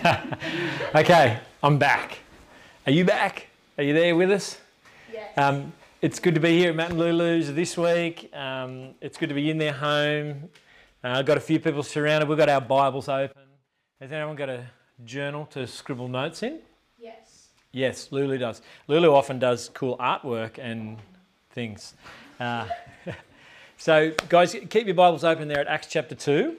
okay, I'm back. Are you back? Are you there with us? Yes. Um, it's good to be here at Matt and Lulu's this week. Um, it's good to be in their home. Uh, I've got a few people surrounded. We've got our Bibles open. Has anyone got a journal to scribble notes in? yes. Yes, Lulu does. Lulu often does cool artwork and things. Uh, so, guys, keep your Bibles open there at Acts chapter 2.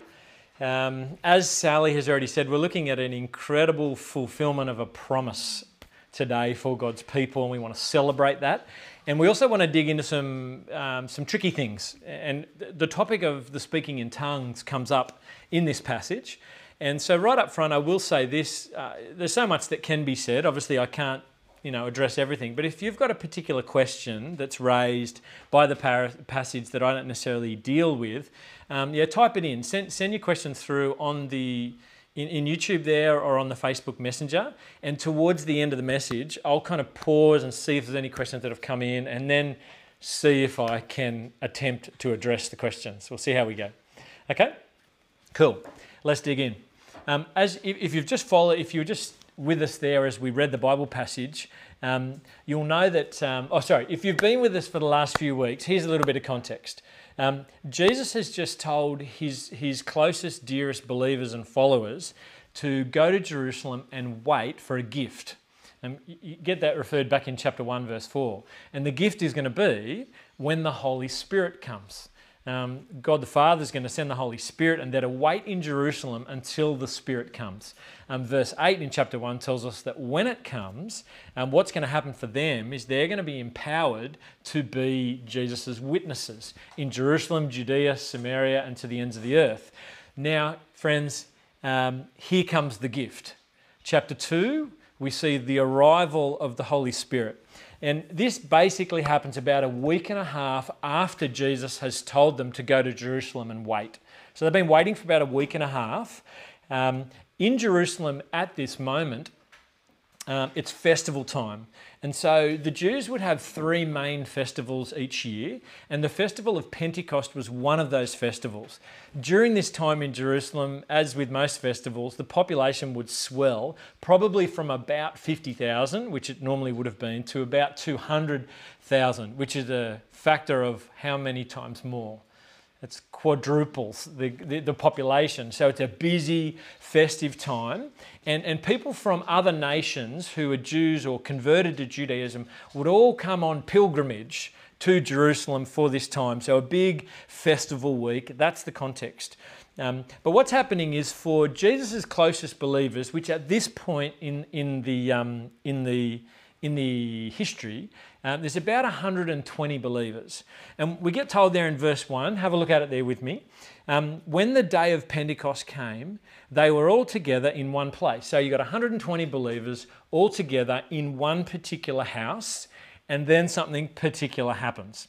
Um, as Sally has already said, we're looking at an incredible fulfillment of a promise today for God's people, and we want to celebrate that. And we also want to dig into some, um, some tricky things. And the topic of the speaking in tongues comes up in this passage. And so, right up front, I will say this uh, there's so much that can be said. Obviously, I can't you know, address everything. But if you've got a particular question that's raised by the passage that I don't necessarily deal with, um, yeah, type it in. Send, send your question through on the in, in YouTube there or on the Facebook Messenger. And towards the end of the message, I'll kind of pause and see if there's any questions that have come in, and then see if I can attempt to address the questions. We'll see how we go. Okay, cool. Let's dig in. Um, as if, if you've just followed, if you're just with us there as we read the Bible passage, um, you'll know that. Um, oh, sorry. If you've been with us for the last few weeks, here's a little bit of context. Um, Jesus has just told his his closest, dearest believers and followers to go to Jerusalem and wait for a gift. And you get that referred back in chapter 1, verse 4. And the gift is going to be when the Holy Spirit comes. Um, God the Father is going to send the Holy Spirit, and they're to wait in Jerusalem until the Spirit comes. Um, verse 8 in chapter 1 tells us that when it comes, um, what's going to happen for them is they're going to be empowered to be Jesus' witnesses in Jerusalem, Judea, Samaria, and to the ends of the earth. Now, friends, um, here comes the gift. Chapter 2, we see the arrival of the Holy Spirit. And this basically happens about a week and a half after Jesus has told them to go to Jerusalem and wait. So they've been waiting for about a week and a half. Um, in Jerusalem at this moment, um, it's festival time. And so the Jews would have three main festivals each year, and the festival of Pentecost was one of those festivals. During this time in Jerusalem, as with most festivals, the population would swell probably from about 50,000, which it normally would have been, to about 200,000, which is a factor of how many times more it's quadruples the, the, the, population. So it's a busy, festive time. And, and people from other nations who are Jews or converted to Judaism would all come on pilgrimage to Jerusalem for this time. So a big festival week. That's the context. Um, but what's happening is for Jesus' closest believers, which at this point in, in, the, um, in, the, in the history, um, there's about 120 believers. And we get told there in verse 1, have a look at it there with me. Um, when the day of Pentecost came, they were all together in one place. So you've got 120 believers all together in one particular house, and then something particular happens.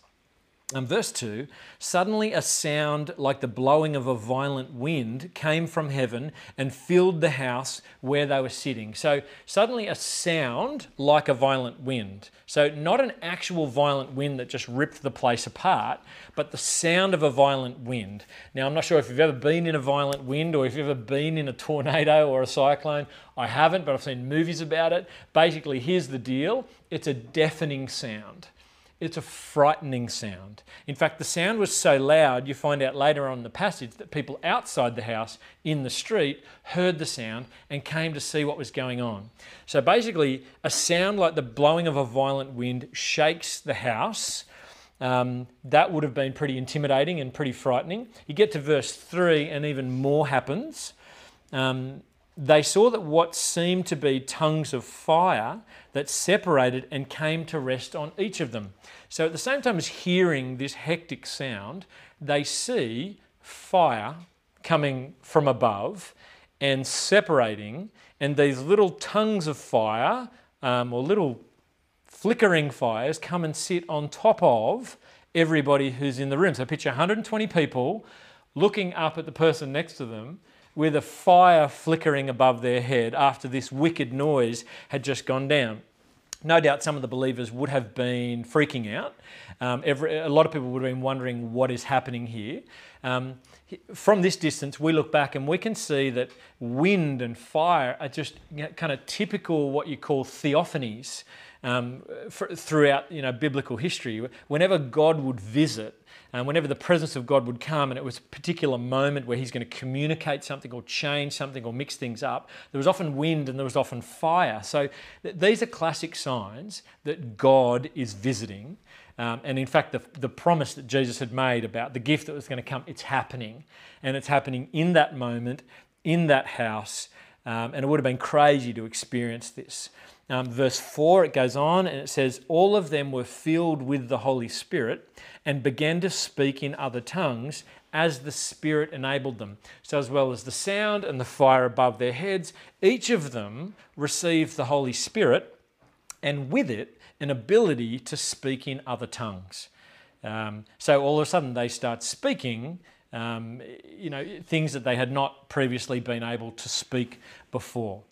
And verse 2 Suddenly a sound like the blowing of a violent wind came from heaven and filled the house where they were sitting. So, suddenly a sound like a violent wind. So, not an actual violent wind that just ripped the place apart, but the sound of a violent wind. Now, I'm not sure if you've ever been in a violent wind or if you've ever been in a tornado or a cyclone. I haven't, but I've seen movies about it. Basically, here's the deal it's a deafening sound. It's a frightening sound. In fact, the sound was so loud, you find out later on in the passage that people outside the house in the street heard the sound and came to see what was going on. So basically, a sound like the blowing of a violent wind shakes the house. Um, that would have been pretty intimidating and pretty frightening. You get to verse 3, and even more happens. Um, they saw that what seemed to be tongues of fire that separated and came to rest on each of them. So at the same time as hearing this hectic sound, they see fire coming from above and separating, and these little tongues of fire um, or little flickering fires come and sit on top of everybody who's in the room. So picture 120 people looking up at the person next to them with a fire flickering above their head after this wicked noise had just gone down. no doubt some of the believers would have been freaking out. Um, every, a lot of people would have been wondering what is happening here. Um, from this distance, we look back and we can see that wind and fire are just kind of typical what you call theophanies um, for, throughout you know biblical history. Whenever God would visit, and whenever the presence of God would come, and it was a particular moment where He's going to communicate something or change something or mix things up, there was often wind and there was often fire. So th- these are classic signs that God is visiting. Um, and in fact, the, the promise that Jesus had made about the gift that was going to come, it's happening. And it's happening in that moment, in that house. Um, and it would have been crazy to experience this. Um, verse 4, it goes on and it says, All of them were filled with the Holy Spirit and began to speak in other tongues as the Spirit enabled them. So, as well as the sound and the fire above their heads, each of them received the Holy Spirit, and with it, an ability to speak in other tongues. Um, so, all of a sudden, they start speaking. Um, you know, things that they had not previously been able to speak before.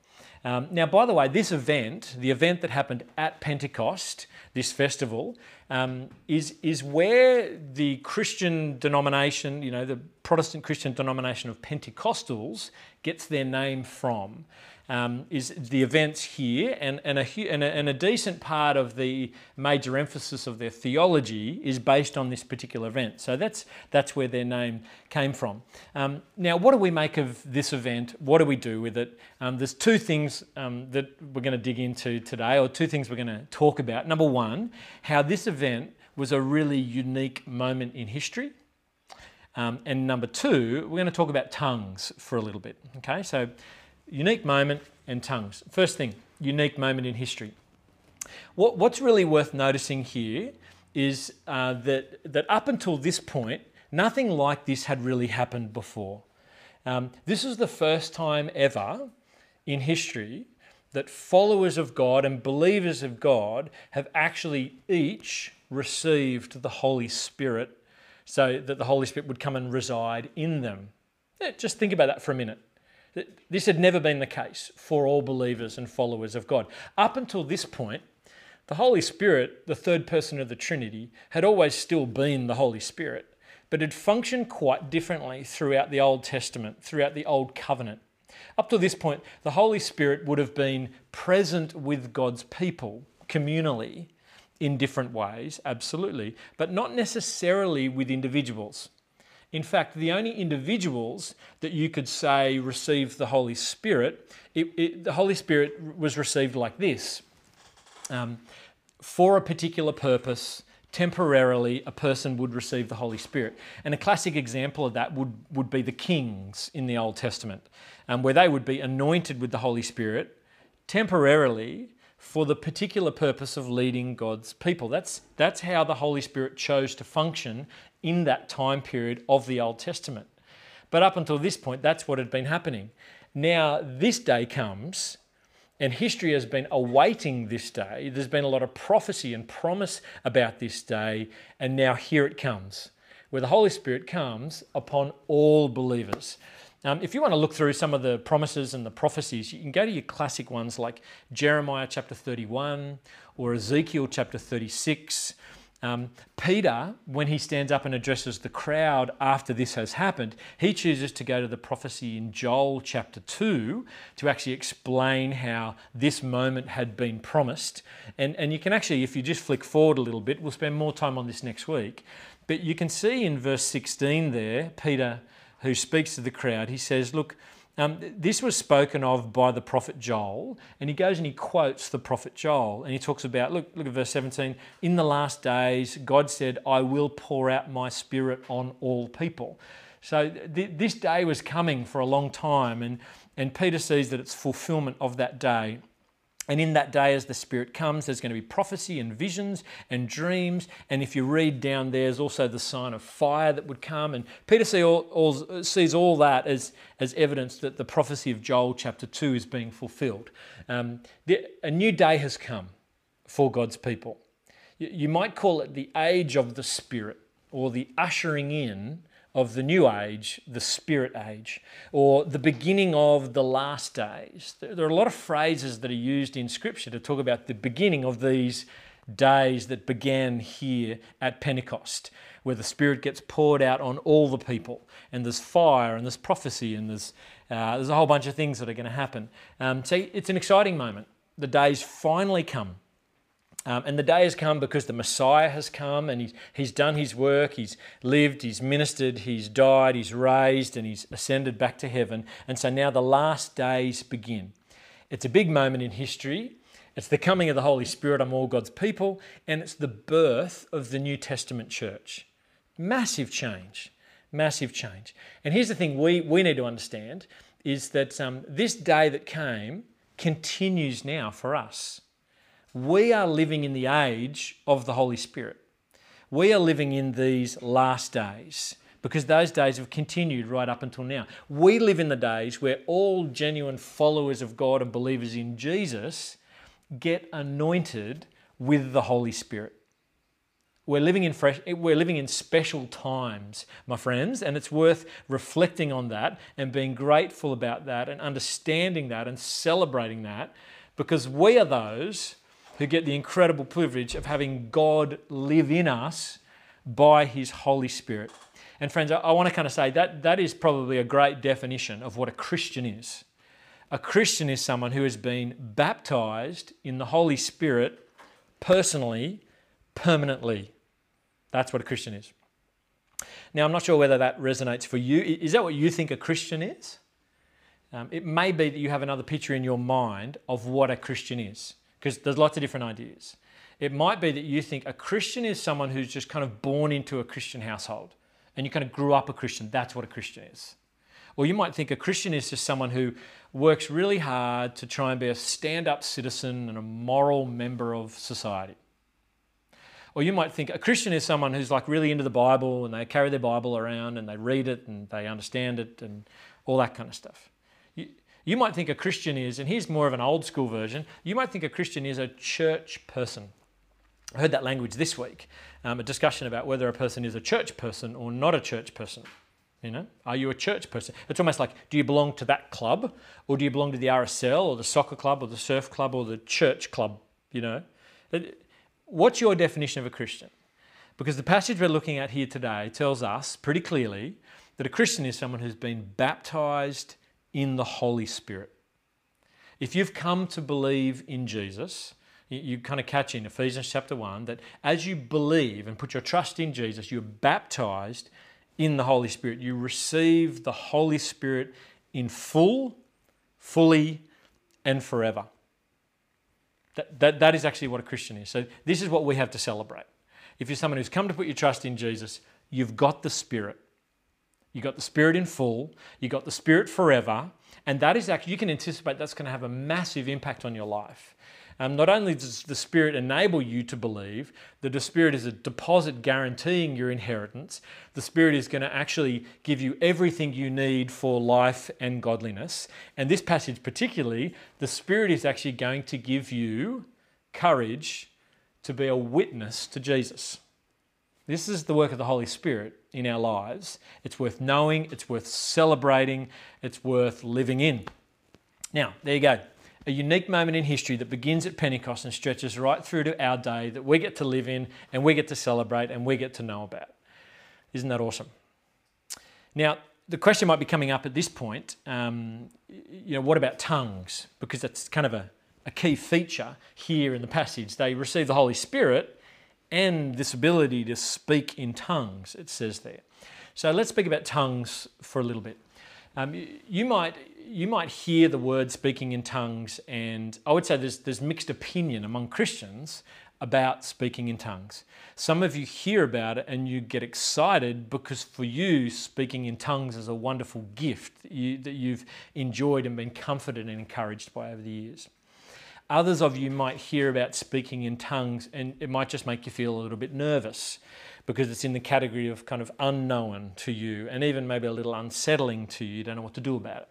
Um, now, by the way, this event, the event that happened at Pentecost, this festival, um, is, is where the Christian denomination, you know, the Protestant Christian denomination of Pentecostals gets their name from um, is the events here, and, and, a, and, a, and a decent part of the major emphasis of their theology is based on this particular event. So that's, that's where their name came from. Um, now, what do we make of this event? What do we do with it? Um, there's two things um, that we're going to dig into today, or two things we're going to talk about. Number one, how this event was a really unique moment in history. Um, and number two, we're going to talk about tongues for a little bit. Okay, so unique moment and tongues. First thing, unique moment in history. What, what's really worth noticing here is uh, that, that up until this point, nothing like this had really happened before. Um, this is the first time ever in history that followers of God and believers of God have actually each received the Holy Spirit so that the Holy Spirit would come and reside in them. Just think about that for a minute. This had never been the case for all believers and followers of God. Up until this point, the Holy Spirit, the third person of the Trinity, had always still been the Holy Spirit, but had functioned quite differently throughout the Old Testament, throughout the Old Covenant. Up to this point, the Holy Spirit would have been present with God's people communally in different ways, absolutely, but not necessarily with individuals. In fact, the only individuals that you could say received the Holy Spirit, it, it, the Holy Spirit was received like this um, for a particular purpose. Temporarily, a person would receive the Holy Spirit. And a classic example of that would, would be the kings in the Old Testament, um, where they would be anointed with the Holy Spirit temporarily for the particular purpose of leading God's people. That's, that's how the Holy Spirit chose to function in that time period of the Old Testament. But up until this point, that's what had been happening. Now, this day comes, and history has been awaiting this day. There's been a lot of prophecy and promise about this day, and now here it comes, where the Holy Spirit comes upon all believers. Um, if you want to look through some of the promises and the prophecies, you can go to your classic ones like Jeremiah chapter 31 or Ezekiel chapter 36 um, Peter, when he stands up and addresses the crowd after this has happened, he chooses to go to the prophecy in Joel chapter 2 to actually explain how this moment had been promised. And, and you can actually, if you just flick forward a little bit, we'll spend more time on this next week. But you can see in verse 16 there, Peter, who speaks to the crowd, he says, Look, um, this was spoken of by the prophet Joel, and he goes and he quotes the prophet Joel, and he talks about look, look at verse 17. In the last days, God said, I will pour out my spirit on all people. So th- this day was coming for a long time, and, and Peter sees that it's fulfillment of that day. And in that day, as the Spirit comes, there's going to be prophecy and visions and dreams. And if you read down there, there's also the sign of fire that would come. And Peter see all, all, sees all that as, as evidence that the prophecy of Joel chapter 2 is being fulfilled. Um, the, a new day has come for God's people. You, you might call it the age of the Spirit or the ushering in of the new age, the spirit age, or the beginning of the last days. There are a lot of phrases that are used in Scripture to talk about the beginning of these days that began here at Pentecost, where the Spirit gets poured out on all the people, and there's fire, and there's prophecy, and there's, uh, there's a whole bunch of things that are going to happen. Um, so it's an exciting moment. The day's finally come um, and the day has come because the Messiah has come and he's, he's done his work, he's lived, he's ministered, he's died, he's raised, and he's ascended back to heaven. And so now the last days begin. It's a big moment in history. It's the coming of the Holy Spirit on all God's people, and it's the birth of the New Testament church. Massive change, massive change. And here's the thing we, we need to understand is that um, this day that came continues now for us. We are living in the age of the Holy Spirit. We are living in these last days because those days have continued right up until now. We live in the days where all genuine followers of God and believers in Jesus get anointed with the Holy Spirit. We're living in fresh we're living in special times, my friends, and it's worth reflecting on that and being grateful about that and understanding that and celebrating that because we are those who get the incredible privilege of having God live in us by His Holy Spirit. And friends, I, want to kind of say that that is probably a great definition of what a Christian is. A Christian is someone who has been baptized in the Holy Spirit personally, permanently. That's what a Christian is. Now, I'm not sure whether that resonates for you. Is that what you think a Christian is? Um, it may be that you have another picture in your mind of what a Christian is because there's lots of different ideas. It might be that you think a Christian is someone who's just kind of born into a Christian household and you kind of grew up a Christian. That's what a Christian is. Or you might think a Christian is just someone who works really hard to try and be a stand up citizen and a moral member of society. Or you might think a Christian is someone who's like really into the Bible and they carry their Bible around and they read it and they understand it and all that kind of stuff. You might think a Christian is, and here's more of an old school version, you might think a Christian is a church person. I heard that language this week, um, a discussion about whether a person is a church person or not a church person. You know, are you a church person? It's almost like, do you belong to that club, or do you belong to the RSL, or the soccer club, or the surf club, or the church club? You know, what's your definition of a Christian? Because the passage we're looking at here today tells us pretty clearly that a Christian is someone who's been baptized in the Holy Spirit. If you've come to believe in Jesus, you kind of catch in Ephesians chapter 1 that as you believe and put your trust in Jesus, you're baptized in the Holy Spirit. You receive the Holy Spirit in full, fully, and forever. That, that, that is actually what a Christian is. So, this is what we have to celebrate. If you're someone who's come to put your trust in Jesus, you've got the Spirit. You got the Spirit in full, you got the Spirit forever, and that is actually, you can anticipate that's going to have a massive impact on your life. Um, not only does the Spirit enable you to believe, the Spirit is a deposit guaranteeing your inheritance. The Spirit is going to actually give you everything you need for life and godliness. And this passage, particularly, the Spirit is actually going to give you courage to be a witness to Jesus. This is the work of the Holy Spirit in our lives. It's worth knowing, it's worth celebrating, it's worth living in. Now, there you go. A unique moment in history that begins at Pentecost and stretches right through to our day that we get to live in and we get to celebrate and we get to know about. Isn't that awesome? Now, the question might be coming up at this point um, you know, what about tongues? Because that's kind of a, a key feature here in the passage. They receive the Holy Spirit and this ability to speak in tongues, it says there. So let's speak about tongues for a little bit. Um, you might you might hear the word speaking in tongues, and I would say there's there's mixed opinion among Christians about speaking in tongues. Some of you hear about it and you get excited because for you, speaking in tongues is a wonderful gift that, you, that you've enjoyed and been comforted and encouraged by over the years. Others of you might hear about speaking in tongues and it might just make you feel a little bit nervous because it's in the category of kind of unknown to you and even maybe a little unsettling to you. You don't know what to do about it.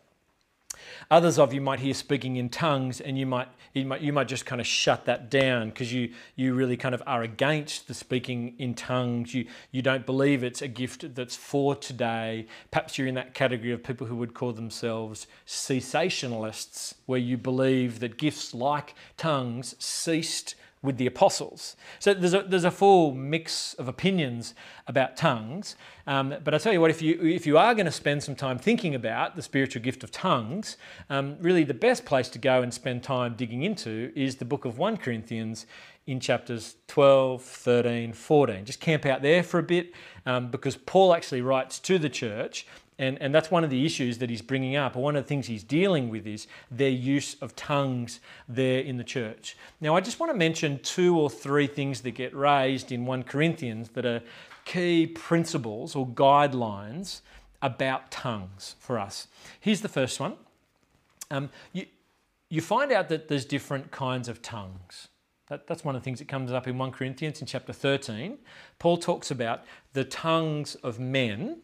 Others of you might hear speaking in tongues, and you might you might, you might just kind of shut that down because you you really kind of are against the speaking in tongues. You you don't believe it's a gift that's for today. Perhaps you're in that category of people who would call themselves cessationalists, where you believe that gifts like tongues ceased with the apostles. So there's a, there's a full mix of opinions about tongues. Um, but I tell you what, if you, if you are going to spend some time thinking about the spiritual gift of tongues, um, really the best place to go and spend time digging into is the book of 1 Corinthians in chapters 12, 13, 14. Just camp out there for a bit um, because Paul actually writes to the church and, and that's one of the issues that he's bringing up, one of the things he's dealing with is their use of tongues there in the church. Now, I just want to mention two or three things that get raised in 1 Corinthians that are key principles or guidelines about tongues for us. Here's the first one. Um, you, you find out that there's different kinds of tongues. That, that's one of the things that comes up in 1 Corinthians in chapter 13. Paul talks about the tongues of men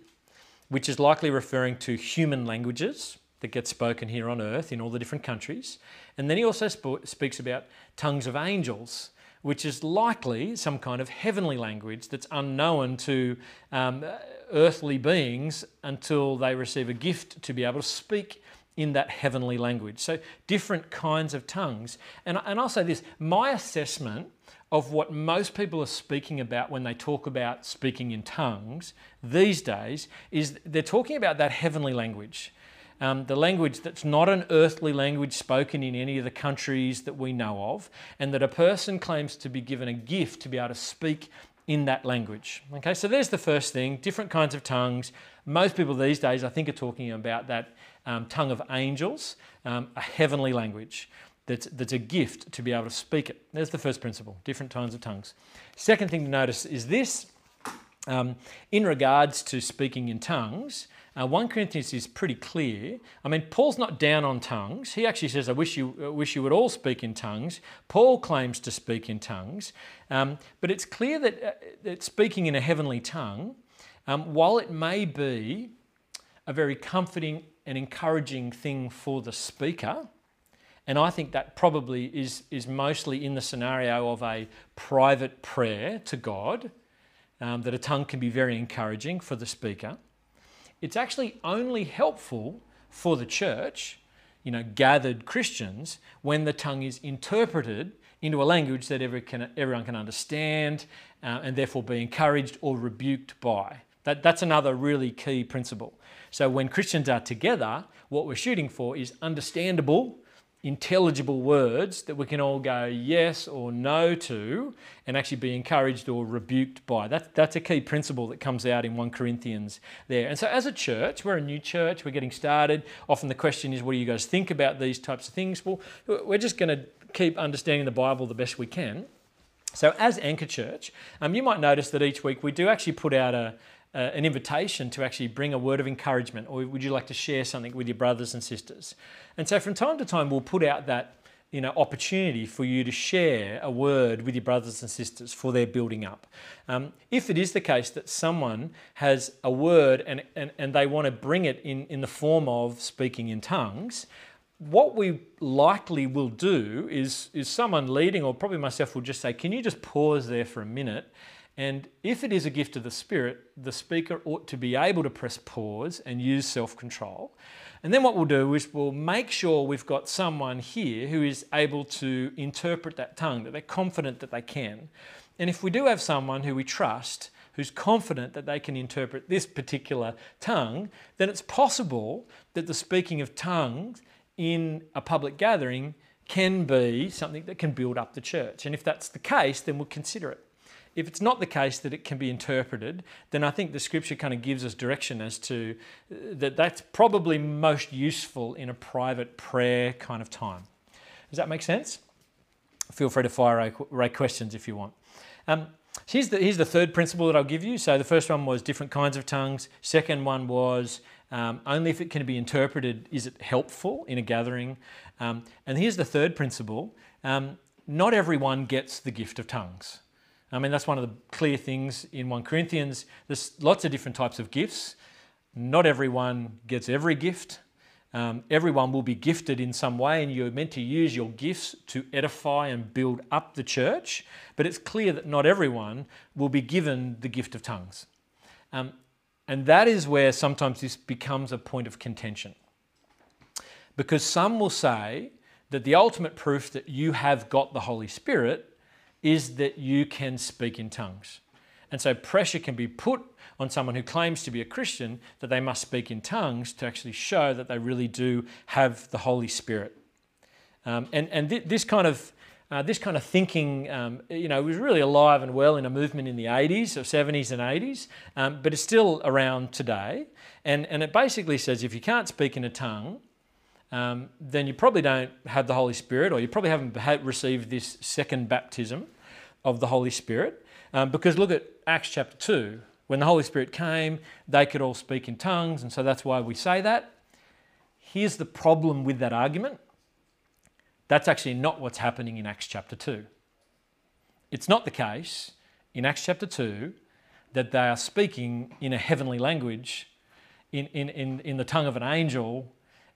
which is likely referring to human languages that get spoken here on earth in all the different countries. And then he also sp- speaks about tongues of angels, which is likely some kind of heavenly language that's unknown to um, earthly beings until they receive a gift to be able to speak in that heavenly language. So, different kinds of tongues. And, and I'll say this my assessment of what most people are speaking about when they talk about speaking in tongues these days is they're talking about that heavenly language. Um, the language that's not an earthly language spoken in any of the countries that we know of, and that a person claims to be given a gift to be able to speak in that language. Okay, so there's the first thing different kinds of tongues. Most people these days, I think, are talking about that um, tongue of angels, um, a heavenly language that's, that's a gift to be able to speak it. There's the first principle different kinds of tongues. Second thing to notice is this um, in regards to speaking in tongues. Uh, 1 Corinthians is pretty clear. I mean, Paul's not down on tongues. He actually says, I wish you, I wish you would all speak in tongues. Paul claims to speak in tongues. Um, but it's clear that, uh, that speaking in a heavenly tongue, um, while it may be a very comforting and encouraging thing for the speaker, and I think that probably is, is mostly in the scenario of a private prayer to God, um, that a tongue can be very encouraging for the speaker. It's actually only helpful for the church, you know, gathered Christians, when the tongue is interpreted into a language that every can, everyone can understand uh, and therefore be encouraged or rebuked by. That, that's another really key principle. So when Christians are together, what we're shooting for is understandable intelligible words that we can all go yes or no to and actually be encouraged or rebuked by. That, that's a key principle that comes out in 1 Corinthians there. And so, as a church, we're a new church, we're getting started. Often the question is, what do you guys think about these types of things? Well, we're just going to keep understanding the Bible the best we can. So, as Anchor Church, um, you might notice that each week we do actually put out a, uh, an invitation to actually bring a word of encouragement, or would you like to share something with your brothers and sisters? And so from time to time, we'll put out that you know, opportunity for you to share a word with your brothers and sisters for their building up. Um, if it is the case that someone has a word and, and, and they want to bring it in, in the form of speaking in tongues, what we likely will do is, is someone leading, or probably myself, will just say, Can you just pause there for a minute and if it is a gift of the Spirit, the speaker ought to be able to press pause and use self control. And then what we'll do is we'll make sure we've got someone here who is able to interpret that tongue, that they're confident that they can. And if we do have someone who we trust, who's confident that they can interpret this particular tongue, then it's possible that the speaking of tongues in a public gathering can be something that can build up the church. And if that's the case, then we'll consider it. If it's not the case that it can be interpreted, then I think the scripture kind of gives us direction as to uh, that that's probably most useful in a private prayer kind of time. Does that make sense? Feel free to fire away questions if you want. Um, here's, the, here's the third principle that I'll give you. So the first one was different kinds of tongues. Second one was um, only if it can be interpreted is it helpful in a gathering. Um, and here's the third principle um, not everyone gets the gift of tongues. I mean, that's one of the clear things in 1 Corinthians. There's lots of different types of gifts. Not everyone gets every gift. Um, everyone will be gifted in some way, and you're meant to use your gifts to edify and build up the church. But it's clear that not everyone will be given the gift of tongues. Um, and that is where sometimes this becomes a point of contention. Because some will say that the ultimate proof that you have got the Holy Spirit is that you can speak in tongues. And so pressure can be put on someone who claims to be a Christian that they must speak in tongues to actually show that they really do have the Holy Spirit. Um, and and th- this kind of uh, this kind of thinking, um, you know, was really alive and well in a movement in the 80s or 70s and 80s, um, but it's still around today. And, and it basically says if you can't speak in a tongue, um, then you probably don't have the Holy Spirit, or you probably haven't received this second baptism of the Holy Spirit. Um, because look at Acts chapter 2. When the Holy Spirit came, they could all speak in tongues, and so that's why we say that. Here's the problem with that argument that's actually not what's happening in Acts chapter 2. It's not the case in Acts chapter 2 that they are speaking in a heavenly language, in, in, in, in the tongue of an angel,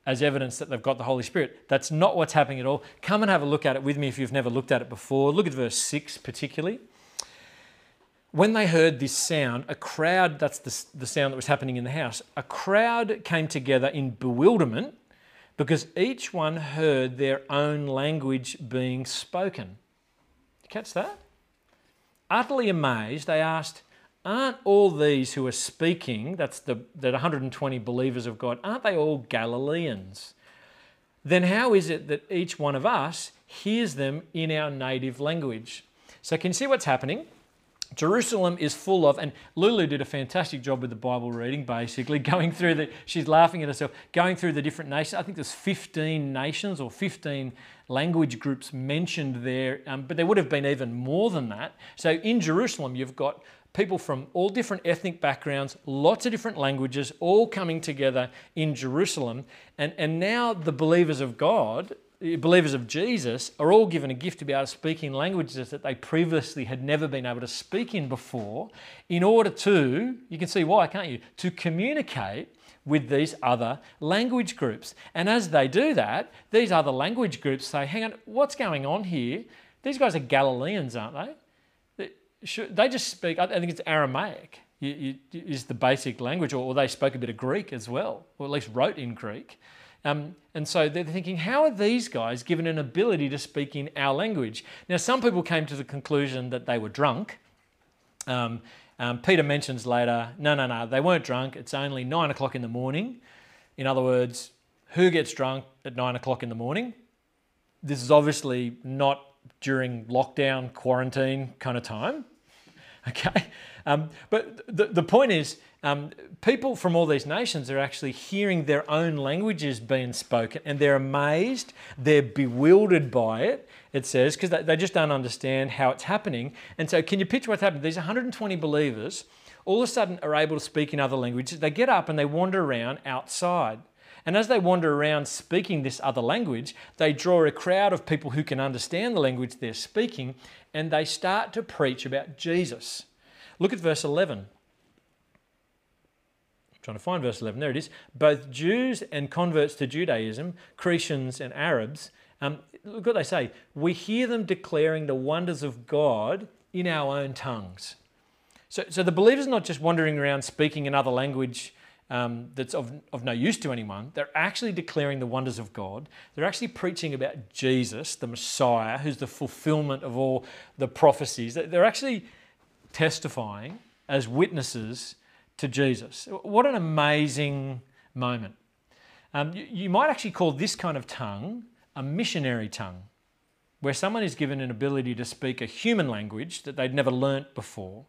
as evidence that they've got the Holy Spirit. That's not what's happening at all. Come and have a look at it with me if you've never looked at it before. Look at verse 6 particularly. When they heard this sound, a crowd, that's the, the sound that was happening in the house, a crowd came together in bewilderment because each one heard their own language being spoken. Catch that? Utterly amazed, they asked, Aren't all these who are speaking, that's the that 120 believers of God, aren't they all Galileans? Then how is it that each one of us hears them in our native language? So, can you see what's happening? Jerusalem is full of, and Lulu did a fantastic job with the Bible reading, basically, going through the, she's laughing at herself, going through the different nations. I think there's 15 nations or 15 language groups mentioned there, um, but there would have been even more than that. So in Jerusalem, you've got people from all different ethnic backgrounds, lots of different languages, all coming together in Jerusalem. And, and now the believers of God believers of Jesus are all given a gift to be able to speak in languages that they previously had never been able to speak in before, in order to, you can see why, can't you, to communicate with these other language groups. And as they do that, these other language groups say, hang on, what's going on here? These guys are Galileans, aren't they? They just speak, I think it's Aramaic is the basic language, or they spoke a bit of Greek as well, or at least wrote in Greek. Um, and so they're thinking, how are these guys given an ability to speak in our language? Now, some people came to the conclusion that they were drunk. Um, um, Peter mentions later, no, no, no, they weren't drunk. It's only nine o'clock in the morning. In other words, who gets drunk at nine o'clock in the morning? This is obviously not during lockdown, quarantine kind of time. Okay. Um, but the, the point is, um, people from all these nations are actually hearing their own languages being spoken and they're amazed, they're bewildered by it, it says, because they, they just don't understand how it's happening. And so, can you picture what's happening? These 120 believers all of a sudden are able to speak in other languages. They get up and they wander around outside. And as they wander around speaking this other language, they draw a crowd of people who can understand the language they're speaking and they start to preach about Jesus. Look at verse 11 trying to find verse 11. There it is. Both Jews and converts to Judaism, Cretians and Arabs, um, look what they say. We hear them declaring the wonders of God in our own tongues. So, so the believers not just wandering around speaking another language um, that's of, of no use to anyone. They're actually declaring the wonders of God. They're actually preaching about Jesus, the Messiah, who's the fulfillment of all the prophecies. They're actually testifying as witnesses to Jesus. What an amazing moment. Um, you, you might actually call this kind of tongue a missionary tongue, where someone is given an ability to speak a human language that they'd never learnt before.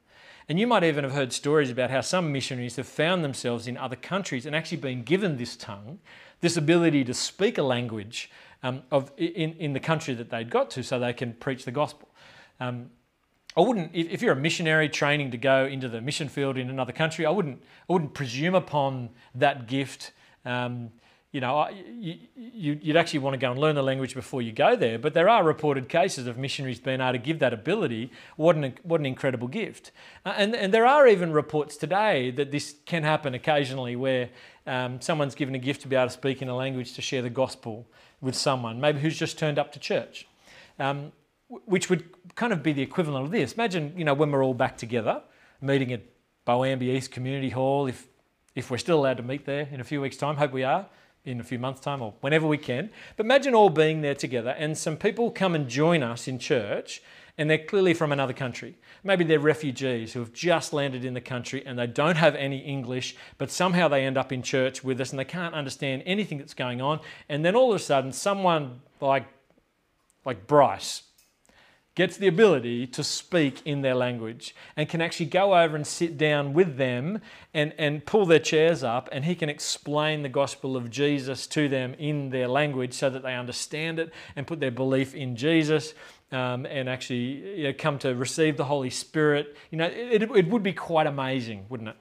And you might even have heard stories about how some missionaries have found themselves in other countries and actually been given this tongue, this ability to speak a language um, of, in, in the country that they'd got to so they can preach the gospel. Um, I wouldn't, if you're a missionary training to go into the mission field in another country, I wouldn't, I wouldn't presume upon that gift. Um, you know, you, you'd actually want to go and learn the language before you go there. But there are reported cases of missionaries being able to give that ability. What an, what an incredible gift. Uh, and, and there are even reports today that this can happen occasionally where um, someone's given a gift to be able to speak in a language to share the gospel with someone, maybe who's just turned up to church, um, which would kind of be the equivalent of this. Imagine, you know, when we're all back together, meeting at Boambee East Community Hall, if, if we're still allowed to meet there in a few weeks' time, hope we are in a few months' time or whenever we can. But imagine all being there together and some people come and join us in church and they're clearly from another country. Maybe they're refugees who have just landed in the country and they don't have any English, but somehow they end up in church with us and they can't understand anything that's going on. And then all of a sudden, someone like, like Bryce gets the ability to speak in their language and can actually go over and sit down with them and, and pull their chairs up and he can explain the gospel of Jesus to them in their language so that they understand it and put their belief in Jesus. Um, and actually you know, come to receive the Holy Spirit. You know, it, it would be quite amazing, wouldn't it?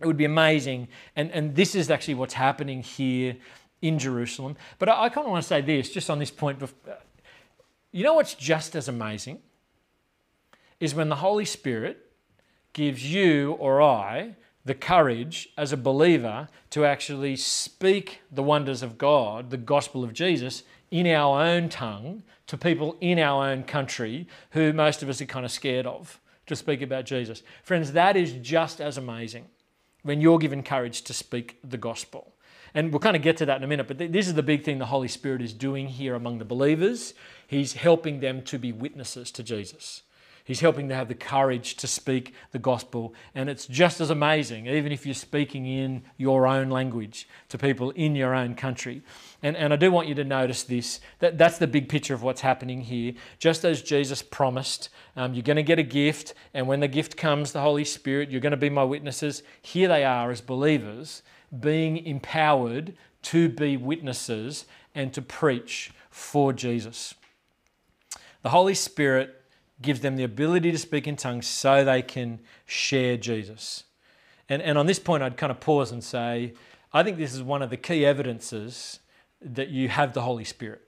It would be amazing. And, and this is actually what's happening here in Jerusalem. But I, I kind of want to say this, just on this point. You know what's just as amazing? Is when the Holy Spirit gives you or I the courage as a believer to actually speak the wonders of God, the gospel of Jesus, in our own tongue to people in our own country who most of us are kind of scared of to speak about Jesus. Friends, that is just as amazing when you're given courage to speak the gospel. And we'll kind of get to that in a minute, but this is the big thing the Holy Spirit is doing here among the believers. He's helping them to be witnesses to Jesus. He's helping to have the courage to speak the gospel. And it's just as amazing, even if you're speaking in your own language to people in your own country. And, and I do want you to notice this that, that's the big picture of what's happening here. Just as Jesus promised, um, you're going to get a gift, and when the gift comes, the Holy Spirit, you're going to be my witnesses. Here they are as believers, being empowered to be witnesses and to preach for Jesus. The Holy Spirit gives them the ability to speak in tongues so they can share Jesus. And, and on this point, I'd kind of pause and say, I think this is one of the key evidences that you have the Holy Spirit.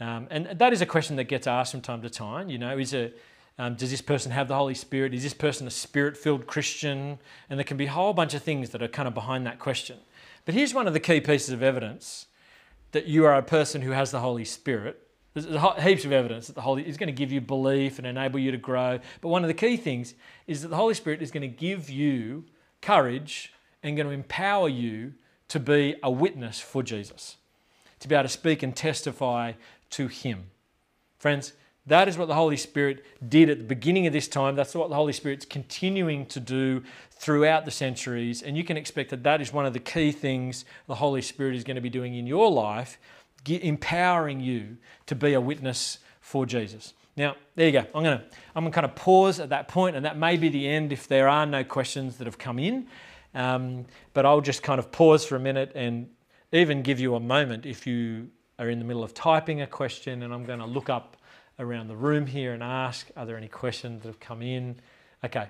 Um, and that is a question that gets asked from time to time. You know, is it, um, does this person have the Holy Spirit? Is this person a spirit filled Christian? And there can be a whole bunch of things that are kind of behind that question. But here's one of the key pieces of evidence that you are a person who has the Holy Spirit there's heaps of evidence that the Holy is going to give you belief and enable you to grow. But one of the key things is that the Holy Spirit is going to give you courage and going to empower you to be a witness for Jesus, to be able to speak and testify to Him. Friends, that is what the Holy Spirit did at the beginning of this time. That's what the Holy Spirit's continuing to do throughout the centuries. And you can expect that that is one of the key things the Holy Spirit is going to be doing in your life empowering you to be a witness for Jesus. Now, there you go. I'm going to I'm going to kind of pause at that point, and that may be the end if there are no questions that have come in. Um, but I'll just kind of pause for a minute and even give you a moment if you are in the middle of typing a question, and I'm going to look up around the room here and ask, are there any questions that have come in? Okay,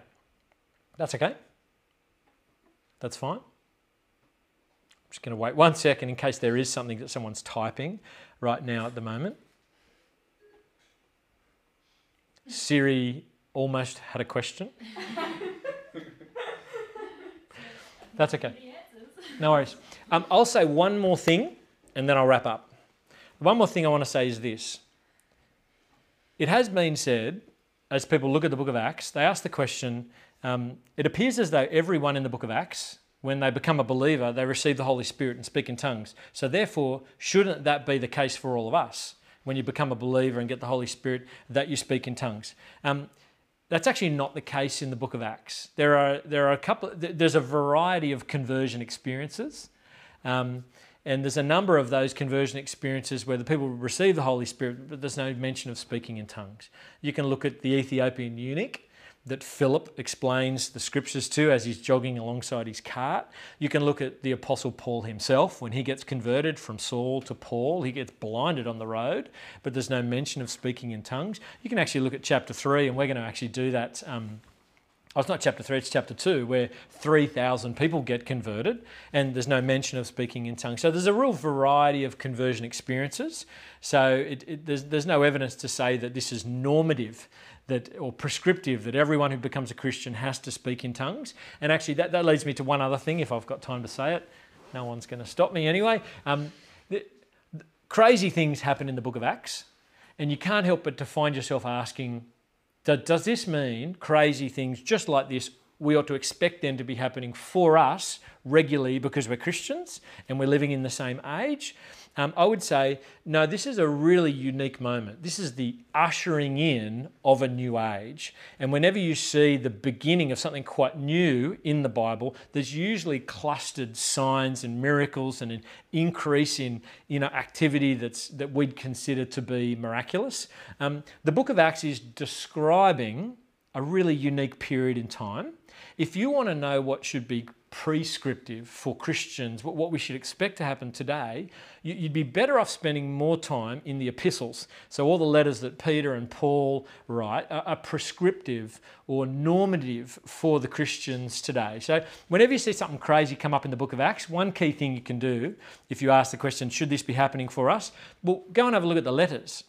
that's okay. That's fine I'm just going to wait one second in case there is something that someone's typing right now at the moment. Siri almost had a question. That's okay. No worries. Um, I'll say one more thing and then I'll wrap up. One more thing I want to say is this. It has been said, as people look at the book of Acts, they ask the question um, it appears as though everyone in the book of Acts when they become a believer, they receive the Holy Spirit and speak in tongues. So, therefore, shouldn't that be the case for all of us? When you become a believer and get the Holy Spirit, that you speak in tongues. Um, that's actually not the case in the book of Acts. There are, there are a couple, there's a variety of conversion experiences. Um, and there's a number of those conversion experiences where the people receive the Holy Spirit, but there's no mention of speaking in tongues. You can look at the Ethiopian eunuch that Philip explains the scriptures to as he's jogging alongside his cart. You can look at the Apostle Paul himself when he gets converted from Saul to Paul. He gets blinded on the road, but there's no mention of speaking in tongues. You can actually look at chapter 3, and we're going to actually do that um, Oh, it's not chapter 3, it's chapter 2, where 3,000 people get converted, and there's no mention of speaking in tongues. So there's a real variety of conversion experiences. So it, it, there's, there's no evidence to say that this is normative that, or prescriptive that everyone who becomes a Christian has to speak in tongues. And actually, that, that leads me to one other thing, if I've got time to say it. No one's going to stop me anyway. Um, the, the crazy things happen in the book of Acts, and you can't help but to find yourself asking, does this mean crazy things just like this? We ought to expect them to be happening for us regularly because we're Christians and we're living in the same age. Um, I would say, no, this is a really unique moment. This is the ushering in of a new age. And whenever you see the beginning of something quite new in the Bible, there's usually clustered signs and miracles and an increase in you know, activity that's, that we'd consider to be miraculous. Um, the book of Acts is describing a really unique period in time. If you want to know what should be prescriptive for Christians, what, we should expect to happen today, you'd be better off spending more time in the epistles. So, all the letters that Peter and Paul write are, prescriptive or normative for the Christians today. So, whenever you see something crazy come up in the book of Acts, one key thing you can do if you ask the question, should this be happening for us? Well, go and have a look at the letters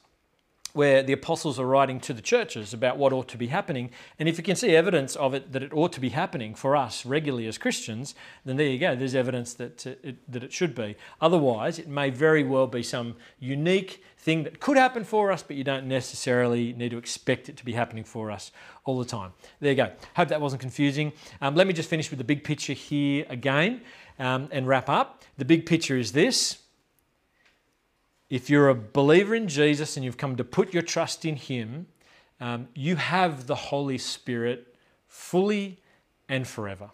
where the apostles are writing to the churches about what ought to be happening. And if you can see evidence of it that it ought to be happening for us regularly as Christians, then there you go. There's evidence that it, that it should be. Otherwise, it may very well be some unique thing that could happen for us, but you don't necessarily need to expect it to be happening for us all the time. There you go. Hope that wasn't confusing. Um, let me just finish with the big picture here again um, and wrap up. The big picture is this if you're a believer in Jesus and you've come to put your trust in Him, um, you have the Holy Spirit fully and forever.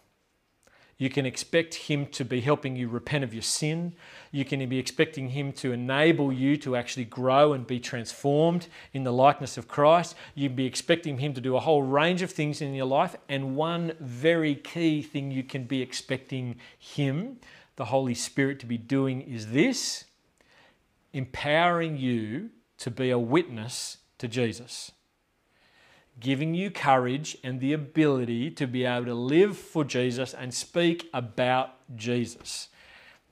You can expect Him to be helping you repent of your sin. You can be expecting Him to enable you to actually grow and be transformed in the likeness of Christ. You'd be expecting Him to do a whole range of things in your life. And one very key thing you can be expecting Him, the Holy Spirit, to be doing is this empowering you to be a witness to Jesus, giving you courage and the ability to be able to live for Jesus and speak about Jesus.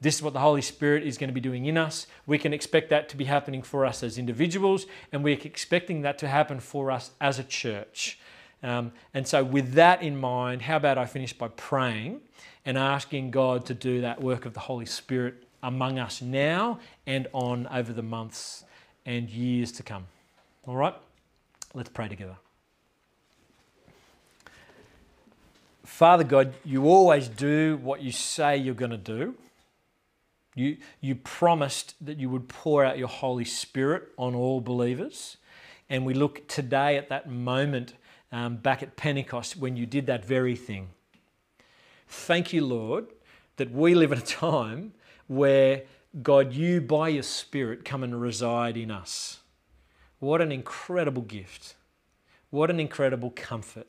This is what the Holy Spirit is going to be doing in us. We can expect that to be happening for us as individuals, and we're expecting that to happen for us as a church. Um, and so, with that in mind, how about I finish by praying and asking God to do that work of the Holy Spirit among us now and on over the months and years to come. All right? Let's pray together. Father God, you always do what you say you're going to do. You, you promised that you would pour out your Holy Spirit on all believers. And we look today at that moment um, back at Pentecost when you did that very thing. Thank you, Lord, that we live in a time where God, you by your Spirit come and reside in us. What an incredible gift. What an incredible comfort.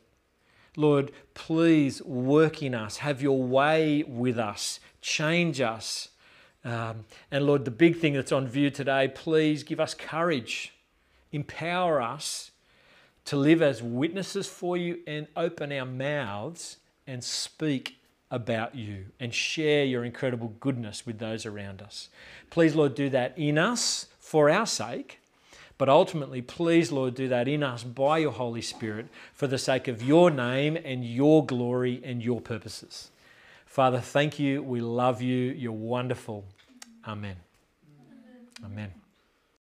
Lord, please work in us, have your way with us, change us. Um, and Lord, the big thing that's on view today, please give us courage, empower us to live as witnesses for you and open our mouths and speak about you and share your incredible goodness with those around us. Please, Lord, do that in us for our sake, but ultimately, please, Lord, do that in us by your Holy Spirit for the sake of your name and your glory and your purposes. Father, thank you. We love you. You're wonderful. Amen. Amen.